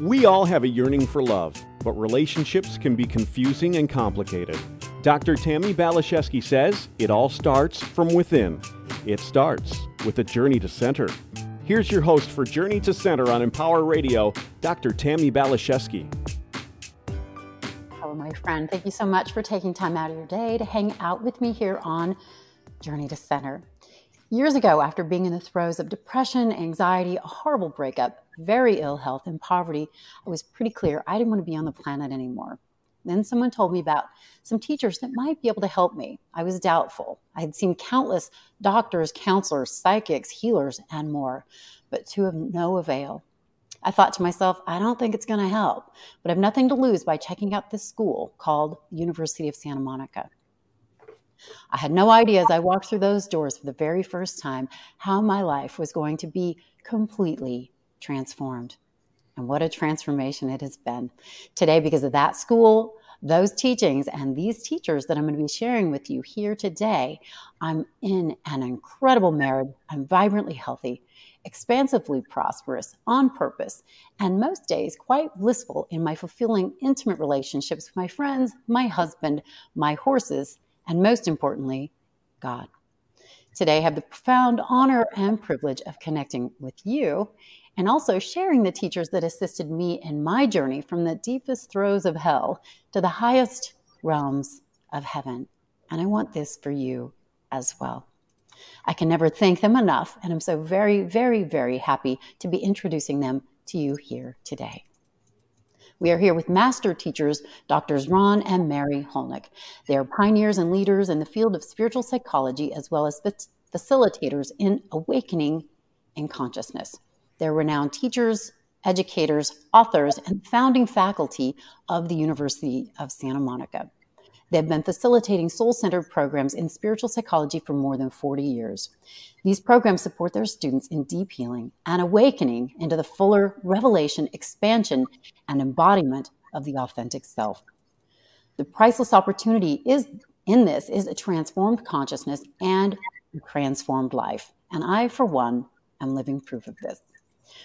We all have a yearning for love, but relationships can be confusing and complicated. Dr. Tammy Balashevsky says it all starts from within. It starts with a journey to center. Here's your host for Journey to Center on Empower Radio, Dr. Tammy Balashevsky. Hello, my friend. Thank you so much for taking time out of your day to hang out with me here on Journey to Center. Years ago, after being in the throes of depression, anxiety, a horrible breakup, very ill health, and poverty, I was pretty clear I didn't want to be on the planet anymore. Then someone told me about some teachers that might be able to help me. I was doubtful. I had seen countless doctors, counselors, psychics, healers, and more, but to of no avail. I thought to myself, I don't think it's going to help, but I have nothing to lose by checking out this school called University of Santa Monica. I had no idea as I walked through those doors for the very first time how my life was going to be completely transformed. And what a transformation it has been. Today, because of that school, those teachings, and these teachers that I'm going to be sharing with you here today, I'm in an incredible marriage. I'm vibrantly healthy, expansively prosperous, on purpose, and most days quite blissful in my fulfilling intimate relationships with my friends, my husband, my horses, and most importantly, God. Today, I have the profound honor and privilege of connecting with you and also sharing the teachers that assisted me in my journey from the deepest throes of hell to the highest realms of heaven. And I want this for you as well. I can never thank them enough, and I'm so very, very, very happy to be introducing them to you here today. We are here with master teachers, Drs. Ron and Mary Hulnick. They are pioneers and leaders in the field of spiritual psychology, as well as facilitators in awakening and consciousness. They're renowned teachers, educators, authors, and founding faculty of the University of Santa Monica. They've been facilitating soul centered programs in spiritual psychology for more than 40 years. These programs support their students in deep healing and awakening into the fuller revelation, expansion, and embodiment of the authentic self. The priceless opportunity is in this is a transformed consciousness and a transformed life. And I, for one, am living proof of this.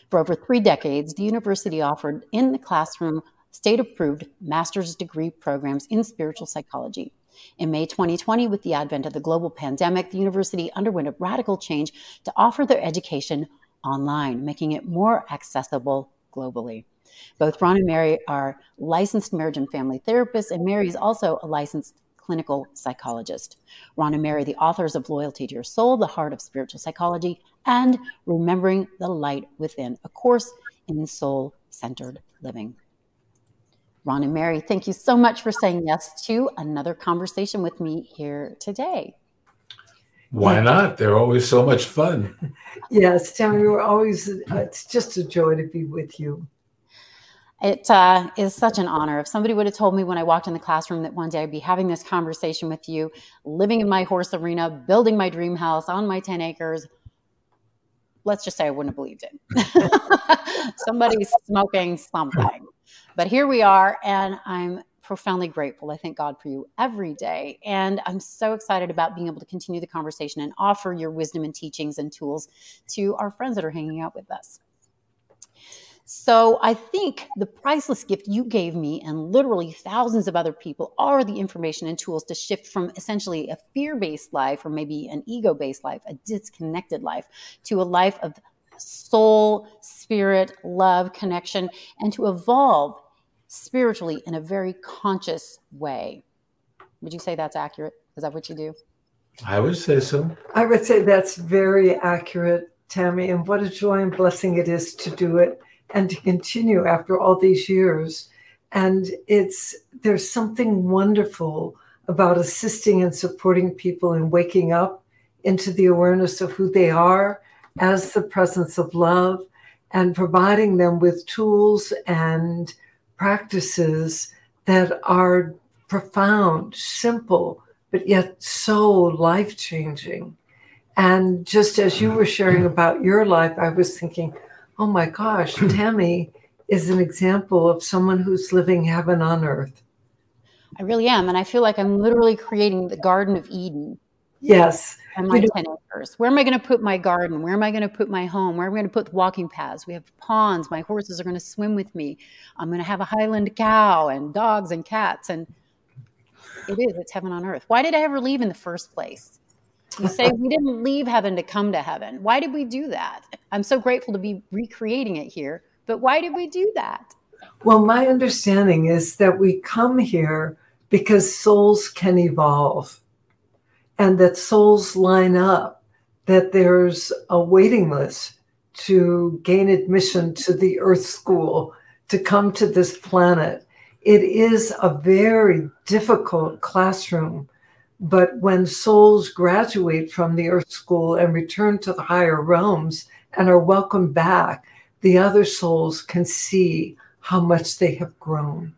For over three decades, the university offered in the classroom state approved master's degree programs in spiritual psychology. In May 2020, with the advent of the global pandemic, the university underwent a radical change to offer their education online, making it more accessible globally. Both Ron and Mary are licensed marriage and family therapists, and Mary is also a licensed clinical psychologist. Ron and Mary, the authors of Loyalty to Your Soul, The Heart of Spiritual Psychology, and Remembering the Light Within, a course in soul centered living. Ron and Mary, thank you so much for saying yes to another conversation with me here today. Why not? They're always so much fun. yes, Tammy, we're always, uh, it's just a joy to be with you. It uh, is such an honor. If somebody would have told me when I walked in the classroom that one day I'd be having this conversation with you, living in my horse arena, building my dream house on my 10 acres, let's just say I wouldn't have believed it. Somebody's smoking something. But here we are, and I'm profoundly grateful. I thank God for you every day. And I'm so excited about being able to continue the conversation and offer your wisdom and teachings and tools to our friends that are hanging out with us. So I think the priceless gift you gave me and literally thousands of other people are the information and tools to shift from essentially a fear-based life or maybe an ego-based life, a disconnected life to a life of soul, spirit, love, connection, and to evolve spiritually in a very conscious way. Would you say that's accurate? Is that what you do? I would say so. I would say that's very accurate, Tammy. And what a joy and blessing it is to do it and to continue after all these years. And it's there's something wonderful about assisting and supporting people in waking up into the awareness of who they are as the presence of love and providing them with tools and practices that are profound, simple, but yet so life changing. And just as you were sharing about your life, I was thinking, oh my gosh, Tammy is an example of someone who's living heaven on earth. I really am. And I feel like I'm literally creating the Garden of Eden Yes. And my 10 acres. Where am I going to put my garden? Where am I going to put my home? Where am I going to put the walking paths? We have ponds. My horses are going to swim with me. I'm going to have a Highland cow and dogs and cats. And it is, it's heaven on earth. Why did I ever leave in the first place? You say we didn't leave heaven to come to heaven. Why did we do that? I'm so grateful to be recreating it here, but why did we do that? Well, my understanding is that we come here because souls can evolve and that souls line up, that there's a waiting list to gain admission to the Earth School, to come to this planet. It is a very difficult classroom. But when souls graduate from the Earth School and return to the higher realms and are welcomed back, the other souls can see how much they have grown,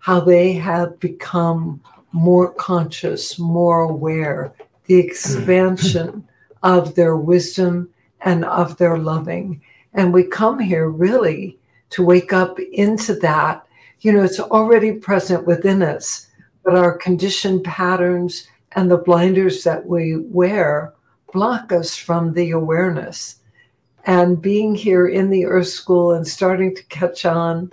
how they have become more conscious, more aware, the expansion mm. of their wisdom and of their loving. And we come here really to wake up into that. You know, it's already present within us, but our conditioned patterns and the blinders that we wear block us from the awareness. And being here in the Earth School and starting to catch on,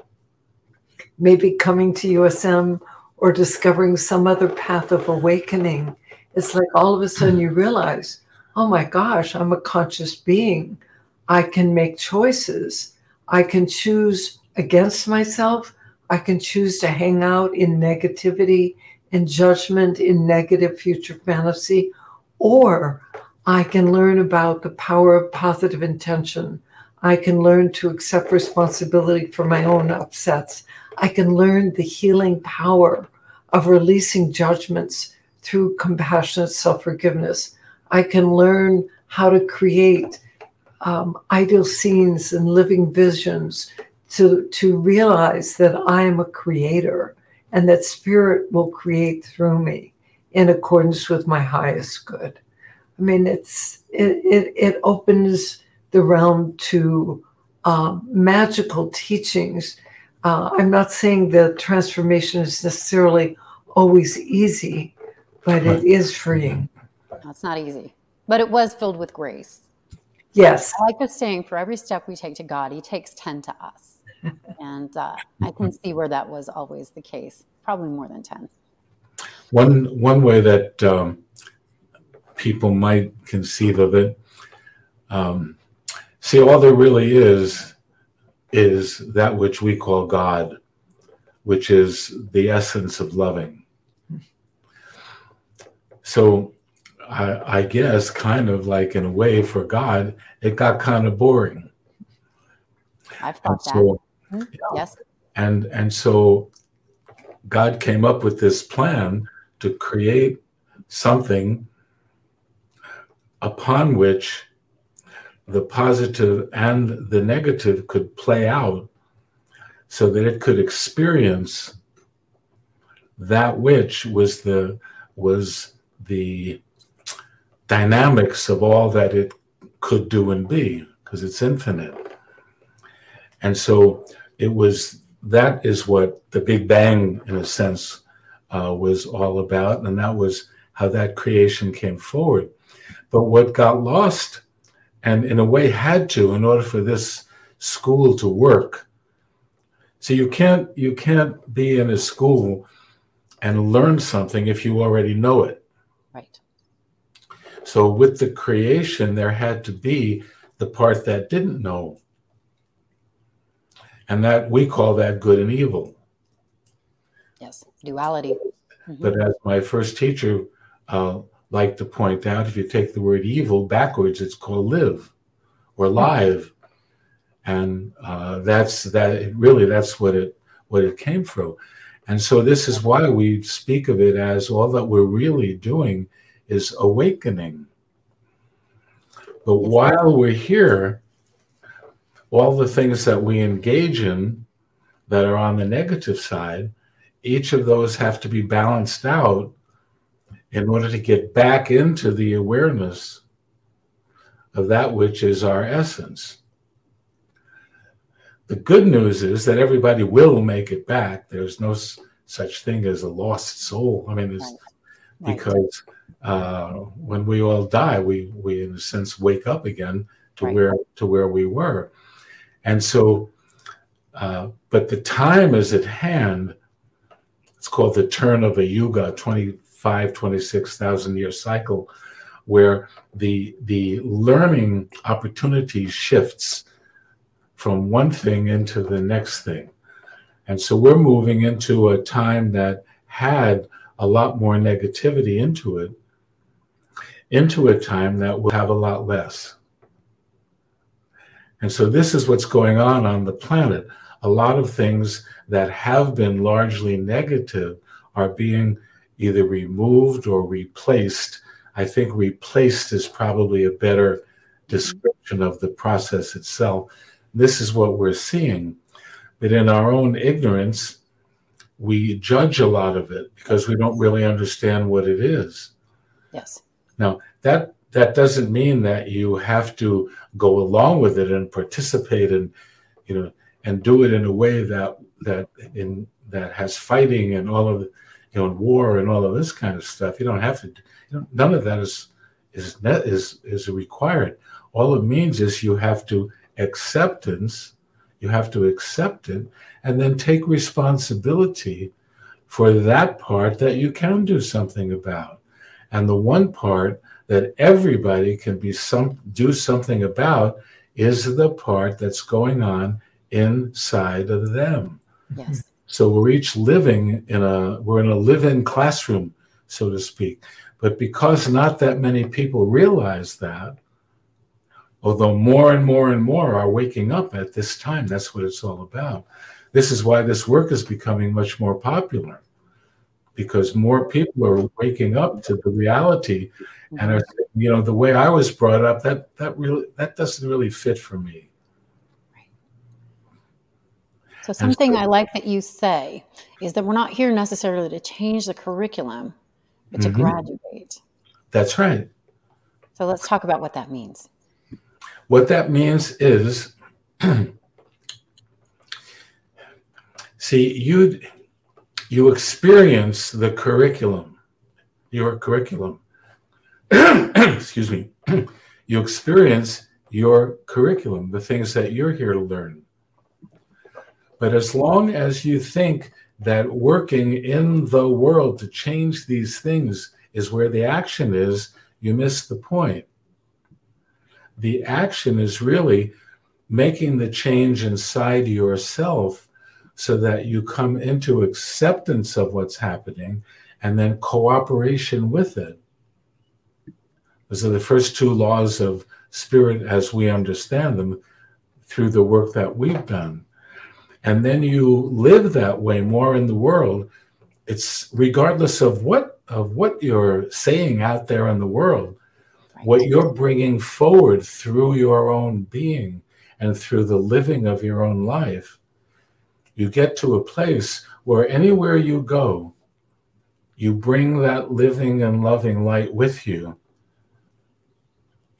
maybe coming to USM or discovering some other path of awakening it's like all of a sudden you realize, oh my gosh, I'm a conscious being. I can make choices. I can choose against myself. I can choose to hang out in negativity, in judgment, in negative future fantasy, or I can learn about the power of positive intention. I can learn to accept responsibility for my own upsets. I can learn the healing power of releasing judgments through compassionate self forgiveness. I can learn how to create um, ideal scenes and living visions to, to realize that I am a creator and that spirit will create through me in accordance with my highest good. I mean, it's it it, it opens the realm to uh, magical teachings. Uh, I'm not saying that transformation is necessarily always easy, but it is freeing. No, it's not easy, but it was filled with grace. Yes. I like the saying, for every step we take to God, He takes 10 to us. And uh, I can see where that was always the case, probably more than 10. One, one way that um, people might conceive of it, um, see, all there really is, is that which we call God, which is the essence of loving so I, I, guess kind of like in a way for God, it got kind of boring. I've thought so, that. Mm-hmm. Yes. And and so God came up with this plan to create something upon which the positive and the negative could play out so that it could experience that which was the was the dynamics of all that it could do and be because it's infinite. And so it was that is what the Big Bang, in a sense, uh, was all about. And that was how that creation came forward. But what got lost, and in a way had to, in order for this school to work. So you can't you can't be in a school and learn something if you already know it. Right. So with the creation, there had to be the part that didn't know. And that we call that good and evil. Yes, duality. Mm-hmm. But as my first teacher uh, liked to point out, if you take the word evil backwards, it's called live or live. And uh, that's that really that's what it what it came from. And so this is why we speak of it as all that we're really doing is awakening. But while we're here, all the things that we engage in that are on the negative side, each of those have to be balanced out in order to get back into the awareness of that which is our essence. The good news is that everybody will make it back. There's no such thing as a lost soul. I mean, it's right. because uh, when we all die, we we in a sense wake up again to Right. where to where we were, and so, uh, but the time is at hand. It's called the turn of a yuga, 25, 26,000 year cycle, where the the learning opportunity shifts from one thing into the next thing. And so we're moving into a time that had a lot more negativity into it, into a time that will have a lot less. And so this is what's going on on the planet. A lot of things that have been largely negative are being either removed or replaced. I think replaced is probably a better description of the process itself. This is what we're seeing. But in our own ignorance, we judge a lot of it because we don't really understand what it is. Yes. Now, that that doesn't mean that you have to go along with it and participate and you know and do it in a way that that in that has fighting and all of you know war and all of this kind of stuff. You don't have to. You know, none of that is is is is required. All it means is you have to acceptance. You have to accept it and then take responsibility for that part that you can do something about. And the one part that everybody can be some do something about is the part that's going on inside of them. Yes. So we're each living in a we're in a live-in classroom, so to speak. But because not that many people realize that, although more and more and more are waking up at this time, that's what it's all about. This is why this work is becoming much more popular because more people are waking up to the reality and you know the way I was brought up that that really that doesn't really fit for me. So something so- I like that you say is that we're not here necessarily to change the curriculum, but to Mhm. graduate. That's right. So let's talk about what that means. What that means is see you you experience the curriculum your curriculum excuse me. You experience your curriculum the things that you're here to learn. But as long as you think that working in the world to change these things is where the action is you miss the point. The action is really making the change inside yourself so that you come into acceptance of what's happening and then cooperation with it. Those are the first two laws of spirit as we understand them through the work that we've done. And then you live that way more in the world. It's regardless of what of what you're saying out there in the world, what you're bringing forward through your own being and through the living of your own life, you get to a place where anywhere you go, you bring that living and loving light with you.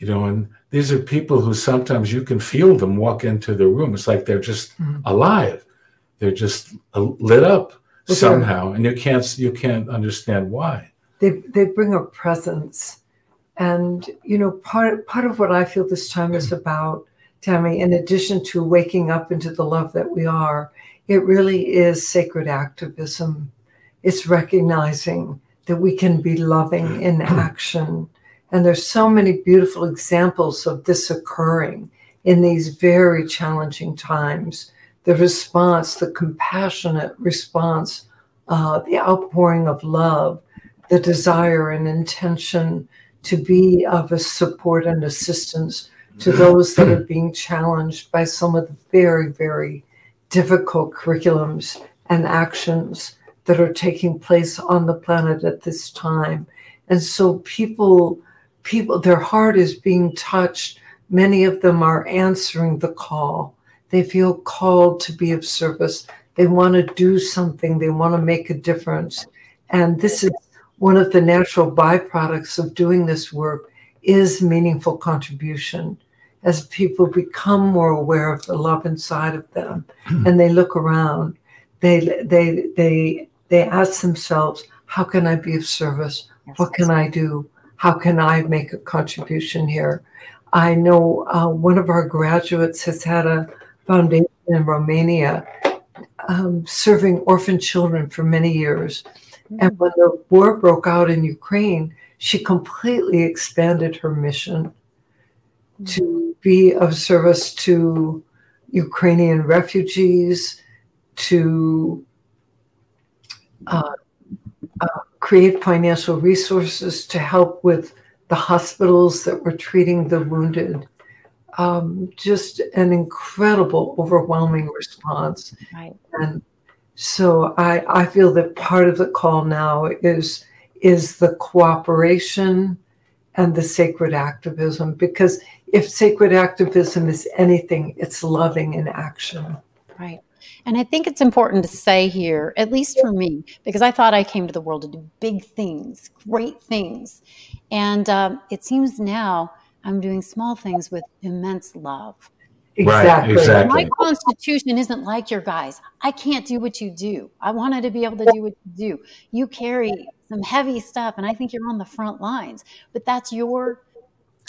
You know, and these are people who sometimes you can feel them walk into the room. It's like they're just Mhm. alive. They're just uh, lit up Well, somehow, and you can't you can't understand why. they they bring a presence and you know part part of what i feel this time is about tammy in addition to waking up into the love that we are it really is sacred activism it's recognizing that we can be loving in action and there's so many beautiful examples of this occurring in these very challenging times the response the compassionate response uh, the outpouring of love the desire and intention to be of a support and assistance to those that are being challenged by some of the very, very difficult curriculums and actions that are taking place on the planet at this time. And so people, people, their heart is being touched. Many of them are answering the call. They feel called to be of service. They want to do something. They want to make a difference. And this is one of the natural byproducts of doing this work is meaningful contribution as people become more aware of the love inside of them hmm. and they look around they they they they ask themselves how can i be of service Yes. What can I do? How can I make a contribution here? I know uh, one of our graduates has had a foundation in Romania um, serving orphan children for many years. And when the war broke out in Ukraine, she completely expanded her mission to be of service to Ukrainian refugees, to uh, uh, create financial resources to help with the hospitals that were treating the wounded. Um, just an incredible, overwhelming response. Right. And so I, I feel that part of the call now is is the cooperation and the sacred activism because if sacred activism is anything it's loving in action right and i think it's important to say here at least for me because i thought i came to the world to do big things great things and um, it seems now i'm doing small things with immense love Exactly. Right, exactly. My constitution isn't like your guys. I can't do what you do. I wanted to be able to do what you do. You carry some heavy stuff, and I think you're on the front lines. But that's your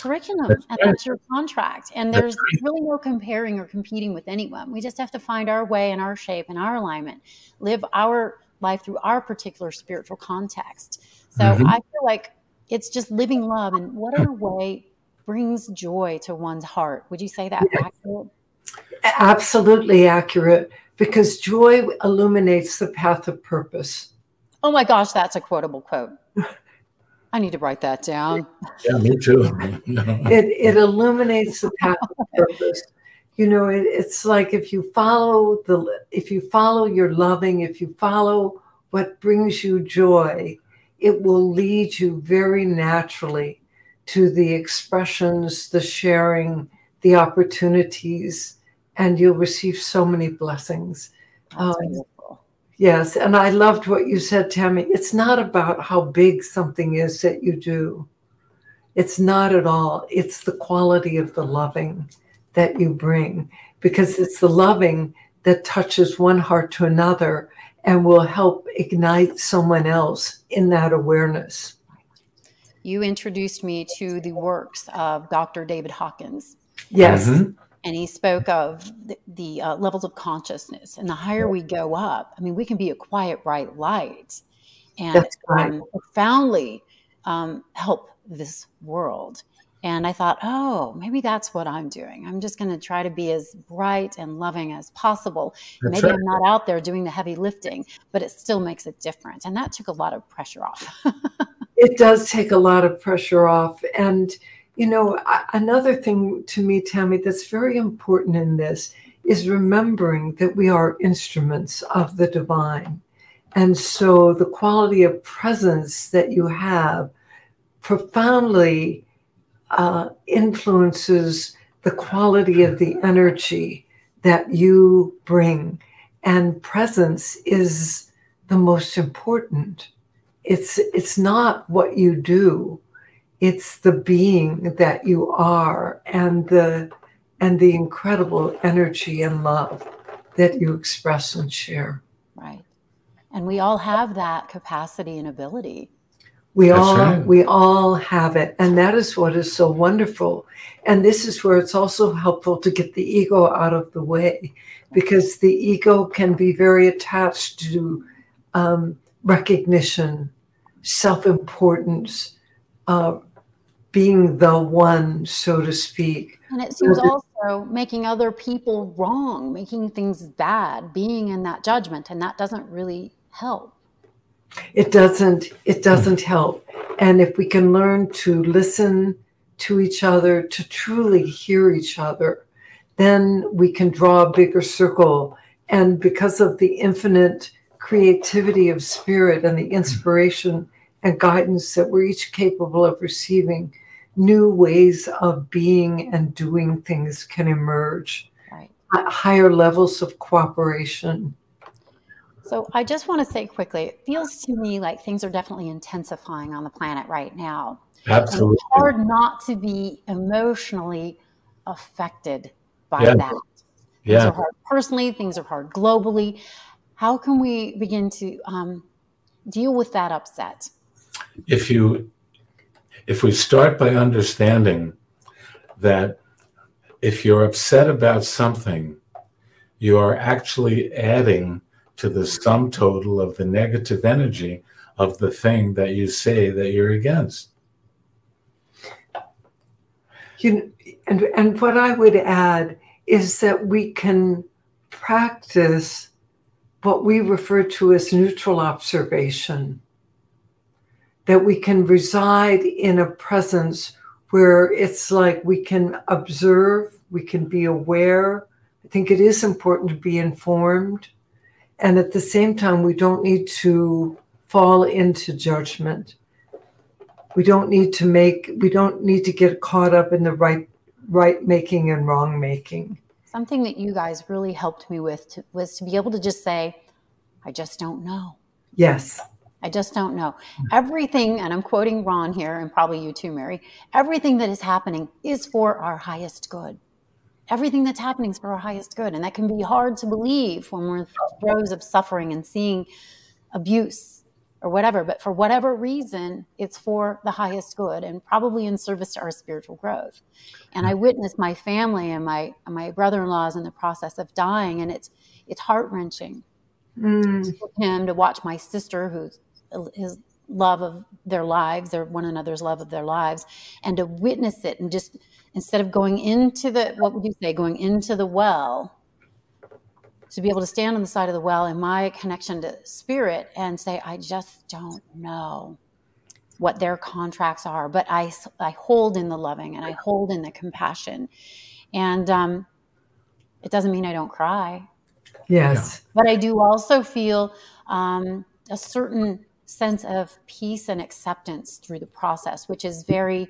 curriculum that's and right. that's your contract. And there's right. really no comparing or competing with anyone. We just have to find our way and our shape and our alignment, live our life through our particular spiritual context. So mm-hmm. I feel like it's just living love and whatever way brings joy to one's heart. Would you say that yes. accurate? Absolutely accurate because joy illuminates the path of purpose. Oh my gosh, that's a quotable quote. I need to write that down. Yeah, me too. it, it illuminates the path of purpose. You know, it, it's like if you follow the if you follow your loving, if you follow what brings you joy, it will lead you very naturally to the expressions, the sharing, the opportunities, and you'll receive so many blessings. Um, yes, and I loved what you said, Tammy. It's not about how big something is that you do. It's not at all. It's the quality of the loving that you bring, because it's the loving that touches one heart to another and will help ignite someone else in that awareness you introduced me to the works of Dr. David Hawkins. Yes. Mm-hmm. And he spoke of the, the uh, levels of consciousness. And the higher we go up, I mean, we can be a quiet, bright light and right. um, profoundly um, help this world. And I thought, oh, maybe that's what I'm doing. I'm just going to try to be as bright and loving as possible. That's maybe right. I'm not out there doing the heavy lifting, but it still makes a difference. And that took a lot of pressure off. it does take a lot of pressure off. And, you know, another thing to me, Tammy, that's very important in this is remembering that we are instruments of the divine. And so the quality of presence that you have profoundly uh, influences the quality of the energy that you bring. And presence is the most important. It's it's not what you do. It's the being that you are and the and the incredible energy and love that you express and share. Right. And we all have that capacity and ability. We That's all right. we all have it. And that is what is so wonderful. And this is where it's also helpful to get the ego out of the way because the ego can be very attached to um, recognition, self importance, uh, being the one, so to speak. And it seems also making other people wrong, making things bad, being in that judgment, and that doesn't really help. It doesn't. It doesn't help. And if we can learn to listen to each other, to truly hear each other, then we can draw a bigger circle. And because of the infinite creativity of spirit and the inspiration and guidance that we're each capable of receiving, new ways of being and doing things can emerge. Right. Higher levels of cooperation. So I just want to say quickly, it feels to me like things are definitely intensifying on the planet right now. Absolutely. it's hard not to be emotionally affected by yeah. that. Yeah. Things are hard personally, things are hard globally. How can we begin to um, deal with that upset? if you if we start by understanding that if you're upset about something, you are actually adding to the sum total of the negative energy of the thing that you say that you're against. You, and, and what I would add is that we can practice what we refer to as neutral observation, that we can reside in a presence where it's like we can observe, we can be aware. I think it is important to be informed. And at the same time, we don't need to fall into judgment. We don't need to make, we don't need to get caught up in the right, right making and wrong making. Something that you guys really helped me with to, was to be able to just say, I just don't know. Yes. I just don't know. Everything, and I'm quoting Ron here, and probably you too, Mary, everything that is happening is for our highest good. Everything that's happening is for our highest good. And that can be hard to believe when we're in throes of suffering and seeing abuse or whatever. But for whatever reason, it's for the highest good and probably in service to our spiritual growth. And I witnessed my family and my my brother-in-laws in the process of dying, and it's it's heart wrenching. Mm. him to watch my sister, who's his love of their lives, their one another's love of their lives, and to witness it and just instead of going into the what would you say, going into the well, to be able to stand on the side of the well in my connection to spirit and say, I just don't know what their contracts are, but I I hold in the loving and I hold in the compassion, and um, it doesn't mean I don't cry. Yes, but I do also feel um, a certain sense of peace and acceptance through the process, which is very,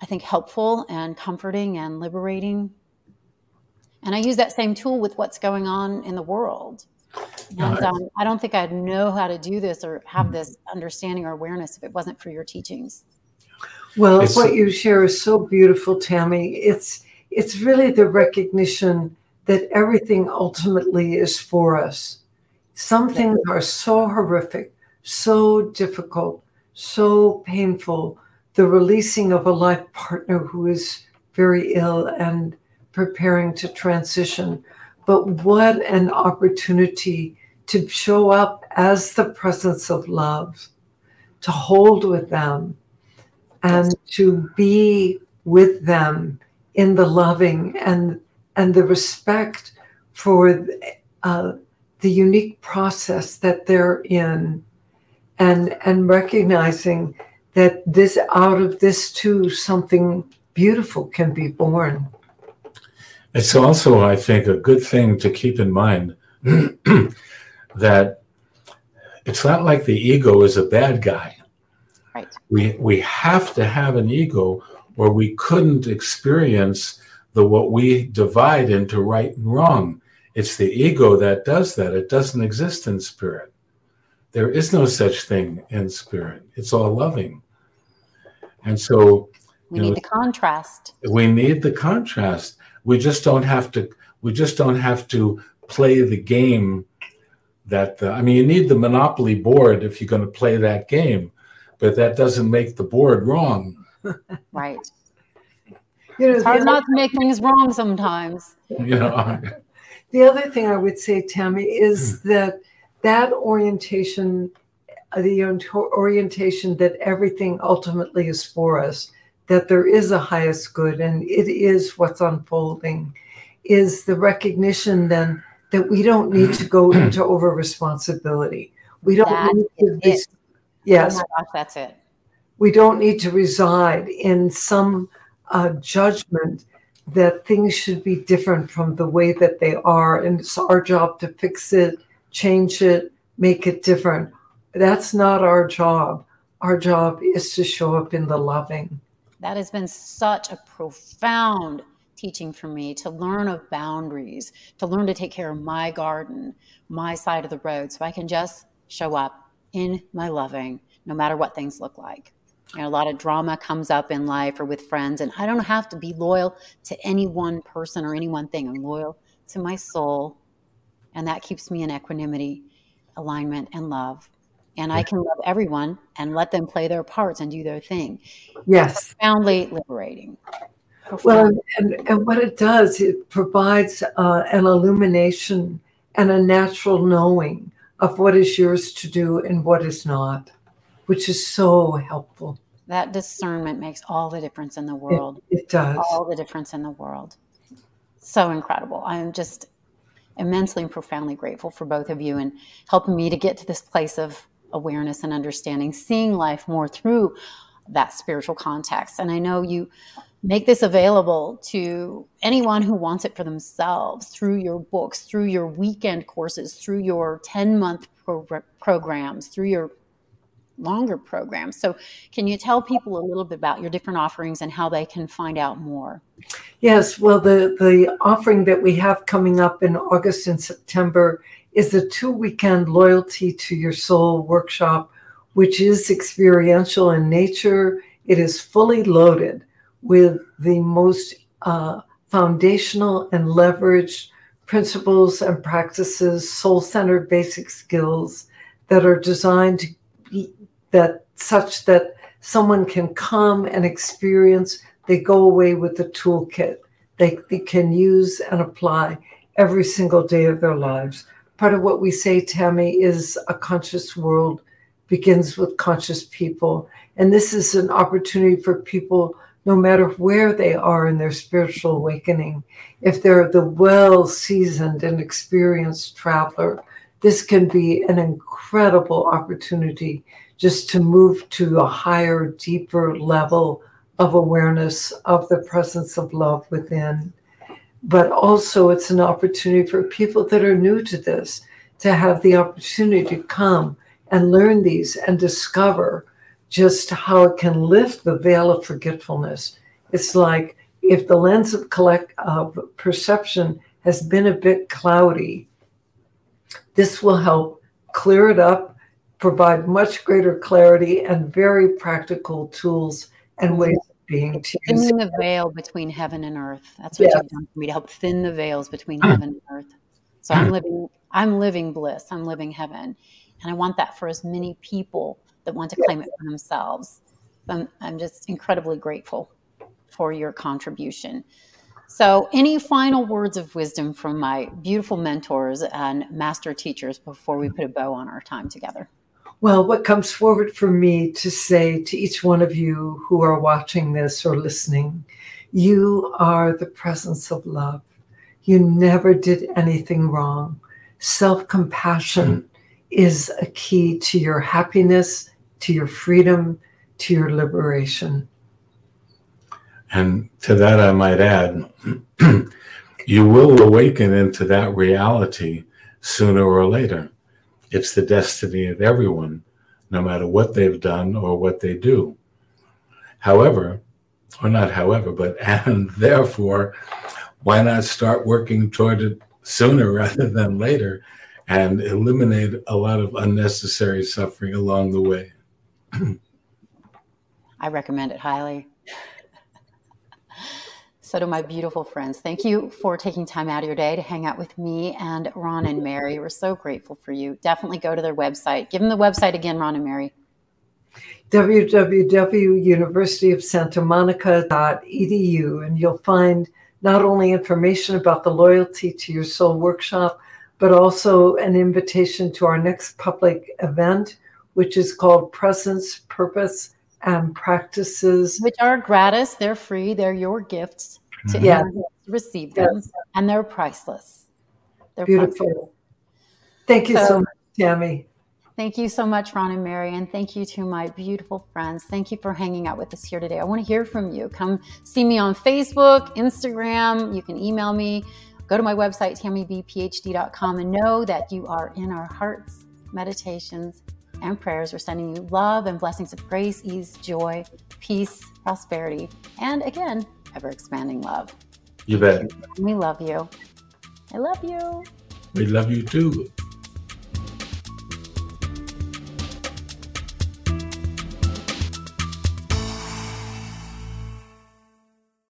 I think, helpful and comforting and liberating. And I use that same tool with what's going on in the world. And um, I don't think I'd know how to do this or have this understanding or awareness if it wasn't for your teachings. Well, it's, what you share is so beautiful, Tammy. It's it's really the recognition that everything ultimately is for us. Some things are so horrific so difficult, so painful. The releasing of a life partner who is very ill and preparing to transition. But what an opportunity to show up as the presence of love, to hold with them, and to be with them in the loving and and the respect for uh, the unique process that they're in and and recognizing that this out of this too something beautiful can be born. It's also i think a good thing to keep in mind that it's not like the ego is a bad guy. Right. We we have to have an ego or we couldn't experience the what we divide into right and wrong. It's the ego that does that. It doesn't exist in spirit there is no such thing in spirit. It's all loving. And so we need know, the contrast. We need the contrast. We just don't have to we just don't have to play the game that the, I mean you need the monopoly board if you're going to play that game, but that doesn't make the board wrong. right. You know, it's hard not to make things wrong sometimes. You know. the other thing I would say, Tammy, is hmm. that that orientation, uh, the orientation that everything ultimately is for us, that there is a highest good and it is what's unfolding, is the recognition then that we don't need to go into over responsibility. We don't that need to be, yes. Oh gosh, that's it. We don't need to reside in some uh, judgment that things should be different from the way that they are, and it's our job to fix it change it, make it different. That's not our job. Our job is to show up in the loving. That has been such a profound teaching for me to learn of boundaries, to learn to take care of my garden, my side of the road, so I can just show up in my loving, no matter what things look like. Know, a lot of drama comes up in life or with friends, and I don't have to be loyal to any one person or any one thing. I'm loyal to my soul, and that keeps me in equanimity, alignment, and love. and I can love everyone and let them play their parts and do their thing. Yes. Profoundly liberating. Well, and, and what it does, it provides uh, an illumination and a natural knowing of what is yours to do and what is not, which is so helpful. That discernment makes all the difference in the world. It, it does. All the difference in the world. So incredible. I'm just immensely and profoundly grateful for both of you and helping me to get to this place of awareness and understanding, seeing life more through that spiritual context. And I know you make this available to anyone who wants it for themselves through your books, through your weekend courses, through your 10 month pro- programs, through your longer programs. So, can you tell people a little bit about your different offerings and how they can find out more? Yes, well, the, the offering that we have coming up in August and September is the two weekend Loyalty to Your Soul workshop, which is experiential in nature. It is fully loaded with the most uh, foundational and leveraged principles and practices, soul centered basic skills that are designed to that such that someone can come and experience. They go away with the toolkit they, they can use and apply every single day of their lives. Part of what we say, Tammy, is a conscious world begins with conscious people. And this is an opportunity for people no matter where they are in their spiritual awakening. If they're the well seasoned and experienced traveler, this can be an incredible opportunity just to move to a higher, deeper level of awareness of the presence of love within. But also, it's an opportunity for people that are new to this to have the opportunity to come and learn these and discover just how it can lift the veil of forgetfulness. It's like if the lens of collect of perception has been a bit cloudy, this will help clear it up, provide much greater clarity and very practical tools and ways of being to thin the veil between heaven and earth. That's what yes. you've done for me to help thin the veils between heaven and earth. So I'm living I'm living bliss. I'm living heaven. And I want that for as many people that want to claim it for themselves. I'm, I'm just incredibly grateful for your contribution. So, any final words of wisdom from my beautiful mentors and master teachers before we put a bow on our time together? Well, what comes forward for me to say to each one of you who are watching this or listening, you are the presence of love. You never did anything wrong. Self compassion mm-hmm. is a key to your happiness to your freedom, to your liberation. And to that, I might add, you will awaken into that reality sooner or later. It's the destiny of everyone, no matter what they've done or what they do. However, or not however, but and therefore, why not start working toward it sooner rather than later and eliminate a lot of unnecessary suffering along the way? I recommend it highly. So, to my beautiful friends, thank you for taking time out of your day to hang out with me and Ron and Mary. We're so grateful for you. Definitely go to their website. Give them the website again, Ron and Mary. www.universityofsantamonica.edu. And you'll find not only information about the Loyalty to Your Soul workshop, but also an invitation to our next public event, which is called Presence, Purpose, and Practices. Which are gratis, they're free, they're your gifts to mm-hmm. yeah. receive them, yes. and they're priceless. They're Beautiful. Priceless. Thank you so, so much, Tammy. Thank you so much, Ron and Mary, and thank you to my beautiful friends. Thank you for hanging out with us here today. I want to hear from you. Come see me on Facebook, Instagram. You can email me. Go to my website, tammybphd.com, and know that you are in our hearts, meditations, and prayers. We're sending you love and blessings of grace, ease, joy, peace, prosperity, and again, ever expanding love. You bet. We love you. I love you. We love you too.